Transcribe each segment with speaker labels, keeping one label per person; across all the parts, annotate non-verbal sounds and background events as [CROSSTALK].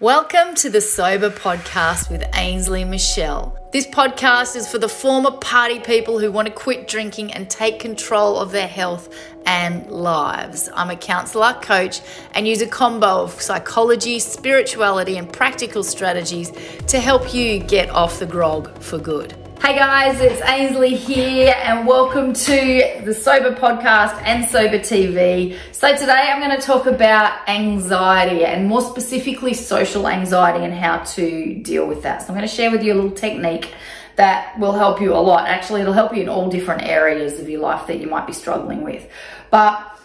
Speaker 1: Welcome to the Sober Podcast with Ainslie Michelle. This podcast is for the former party people who want to quit drinking and take control of their health and lives. I'm a counselor, coach, and use a combo of psychology, spirituality, and practical strategies to help you get off the grog for good. Hey guys, it's Ainslie here, and welcome to the Sober Podcast and Sober TV. So, today I'm going to talk about anxiety and more specifically social anxiety and how to deal with that. So, I'm going to share with you a little technique that will help you a lot. Actually, it'll help you in all different areas of your life that you might be struggling with. But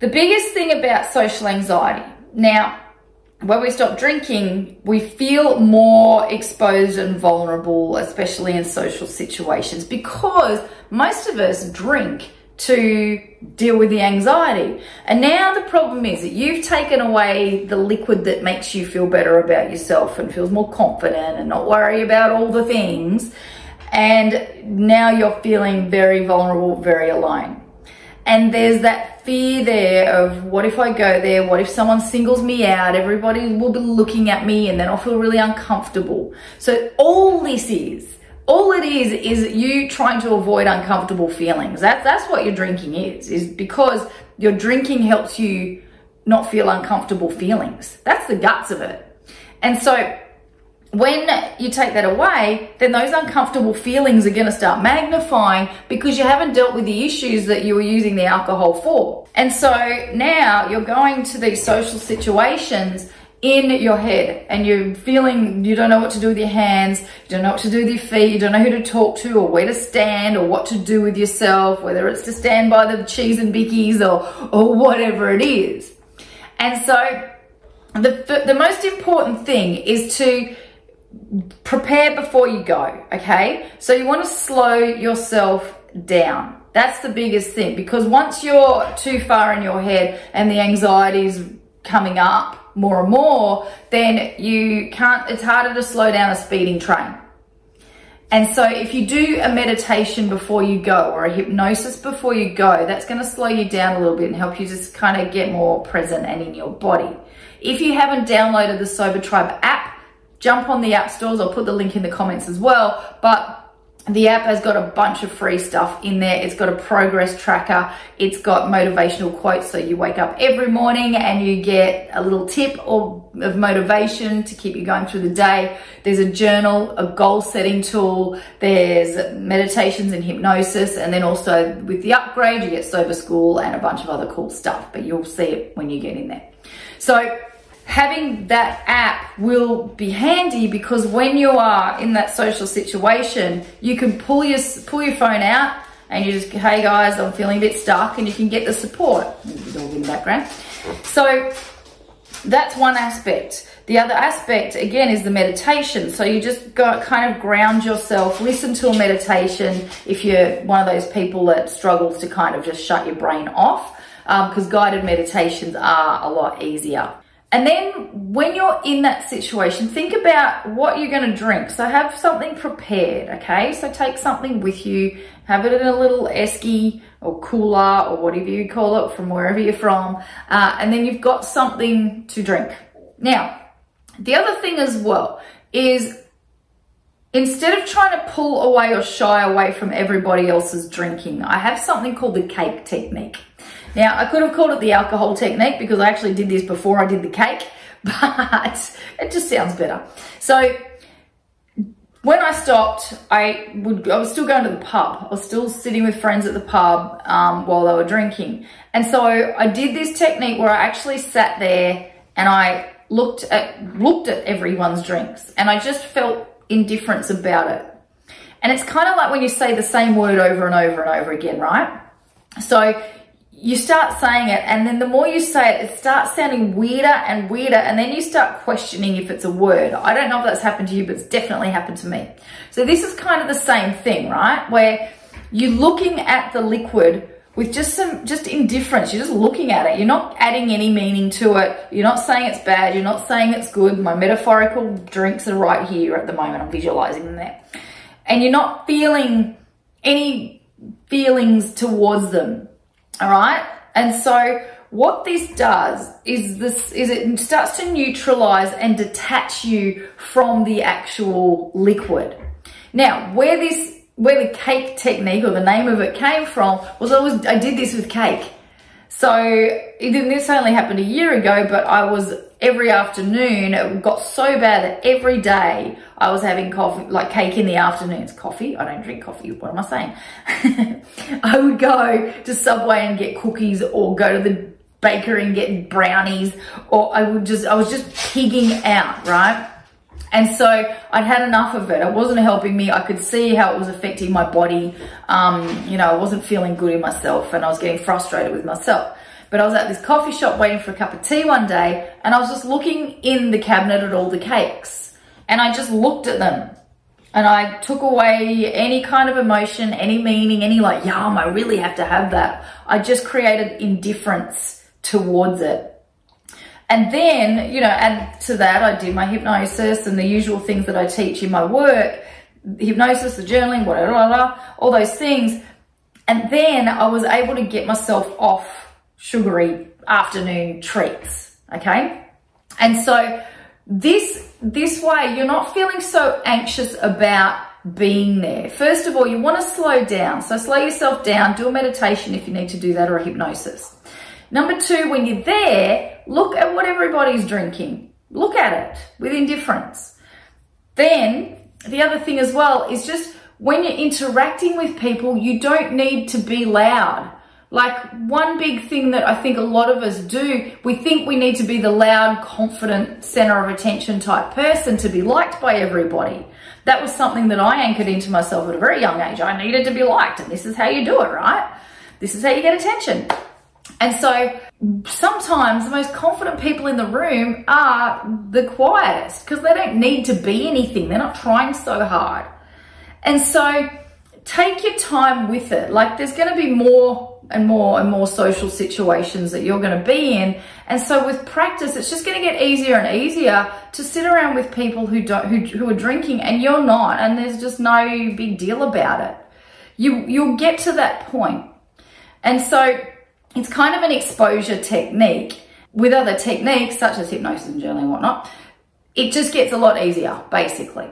Speaker 1: the biggest thing about social anxiety now, when we stop drinking, we feel more exposed and vulnerable, especially in social situations, because most of us drink to deal with the anxiety. And now the problem is that you've taken away the liquid that makes you feel better about yourself and feels more confident and not worry about all the things. And now you're feeling very vulnerable, very alone. And there's that fear there of what if I go there? What if someone singles me out? Everybody will be looking at me and then I'll feel really uncomfortable. So all this is, all it is, is you trying to avoid uncomfortable feelings. That's, that's what your drinking is, is because your drinking helps you not feel uncomfortable feelings. That's the guts of it. And so when you take that away, then those uncomfortable feelings are going to start magnifying because you haven't dealt with the issues that you were using the alcohol for. And so now you're going to these social situations in your head and you're feeling you don't know what to do with your hands, you don't know what to do with your feet, you don't know who to talk to or where to stand or what to do with yourself, whether it's to stand by the cheese and bickies or, or whatever it is. And so the, the most important thing is to prepare before you go, okay? So you want to slow yourself down. That's the biggest thing because once you're too far in your head and the anxiety's coming up more and more, then you can't, it's harder to slow down a speeding train. And so if you do a meditation before you go or a hypnosis before you go, that's going to slow you down a little bit and help you just kind of get more present and in your body. If you haven't downloaded the Sober Tribe app, jump on the app stores. I'll put the link in the comments as well. But the app has got a bunch of free stuff in there. It's got a progress tracker. It's got motivational quotes. So you wake up every morning and you get a little tip or of motivation to keep you going through the day. There's a journal, a goal setting tool. There's meditations and hypnosis. And then also with the upgrade, you get sober school and a bunch of other cool stuff, but you'll see it when you get in there. So having that app will be handy because when you are in that social situation, you can pull your pull your phone out and you just, hey guys, I'm feeling a bit stuck, and you can get the support. In the background. So that's one aspect. The other aspect, again, is the meditation. So you just go kind of ground yourself, listen to a meditation if you're one of those people that struggles to kind of just shut your brain off, because um, guided meditations are a lot easier. And then when you're in that situation, think about what you're going to drink. So have something prepared, okay? So take something with you, have it in a little esky or cooler or whatever you call it from wherever you're from. Uh, and then you've got something to drink. Now, the other thing as well is instead of trying to pull away or shy away from everybody else's drinking, I have something called the cake technique. Now, I could have called it the alcohol technique because I actually did this before I did the cake, [LAUGHS] but it just sounds better. So when I stopped, I would I was still going to the pub. I was still sitting with friends at the pub um, while they were drinking. And so I did this technique where I actually sat there and I looked at looked at everyone's drinks and I just felt indifference about it. And it's kind of like when you say the same word over and over and over again, right? So you start saying it and then the more you say it, it starts sounding weirder and weirder and then you start questioning if it's a word. I don't know if that's happened to you, but it's definitely happened to me. So this is kind of the same thing, right? Where you're looking at the liquid with just some, just indifference. You're just looking at it. You're not adding any meaning to it. You're not saying it's bad. You're not saying it's good. My metaphorical drinks are right here at the moment. I'm visualizing them there. And you're not feeling any feelings towards them all right. And so what this does is this is it starts to neutralize and detach you from the actual liquid. Now, where this where the cake technique or the name of it came from was I was I did this with cake. So it, this only happened a year ago, but I was every afternoon, it got so bad that every day I was having coffee, like cake in the afternoons. Coffee? I don't drink coffee. What am I saying? [LAUGHS] I would go to Subway and get cookies or go to the bakery and get brownies or I would just, I was just pigging out, right? And so I'd had enough of it. It wasn't helping me. I could see how it was affecting my body. Um, you know, I wasn't feeling good in myself and I was getting frustrated with myself. But I was at this coffee shop waiting for a cup of tea one day and I was just looking in the cabinet at all the cakes and I just looked at them and I took away any kind of emotion, any meaning, any like, yum, I really have to have that. I just created indifference towards it. And then, you know, add to that, I did my hypnosis and the usual things that I teach in my work, hypnosis, the journaling, blah, blah, blah, all those things. And then I was able to get myself off sugary afternoon treats. Okay. And so this, this way you're not feeling so anxious about being there. First of all, you want to slow down. So slow yourself down, do a meditation if you need to do that or a hypnosis. Number two, when you're there, look at what everybody's drinking. Look at it with indifference. Then the other thing as well is just when you're interacting with people, you don't need to be loud. Like one big thing that I think a lot of us do, we think we need to be the loud, confident, center of attention type person to be liked by everybody. That was something that I anchored into myself at a very young age. I needed to be liked and this is how you do it, right? This is how you get attention. And so sometimes the most confident people in the room are the quietest because they don't need to be anything. They're not trying so hard. And so take your time with it. Like there's going to be more and more and more social situations that you're going to be in. And so with practice, it's just going to get easier and easier to sit around with people who don't, who, who are drinking and you're not. And there's just no big deal about it. You, you'll get to that point. And so it's kind of an exposure technique with other techniques such as hypnosis and journaling and whatnot. It just gets a lot easier basically.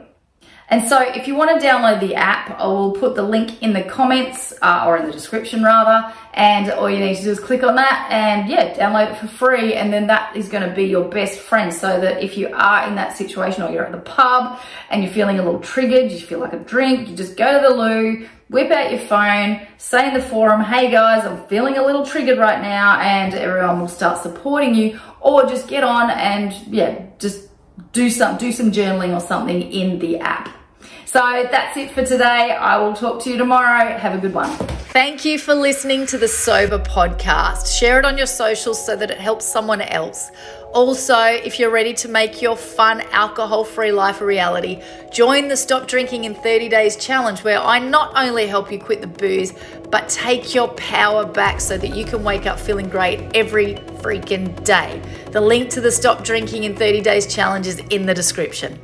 Speaker 1: And so if you want to download the app, I will put the link in the comments uh, or in the description rather. And all you need to do is click on that and yeah, download it for free. And then that is going to be your best friend so that if you are in that situation or you're at the pub and you're feeling a little triggered, you feel like a drink, you just go to the loo, whip out your phone, say in the forum, hey guys, I'm feeling a little triggered right now and everyone will start supporting you or just get on and yeah, just do some, do some journaling or something in the app. So that's it for today. I will talk to you tomorrow. Have a good one. Thank you for listening to the Sober Podcast. Share it on your socials so that it helps someone else. Also, if you're ready to make your fun, alcohol free life a reality, join the Stop Drinking in 30 Days challenge, where I not only help you quit the booze, but take your power back so that you can wake up feeling great every freaking day. The link to the Stop Drinking in 30 Days challenge is in the description.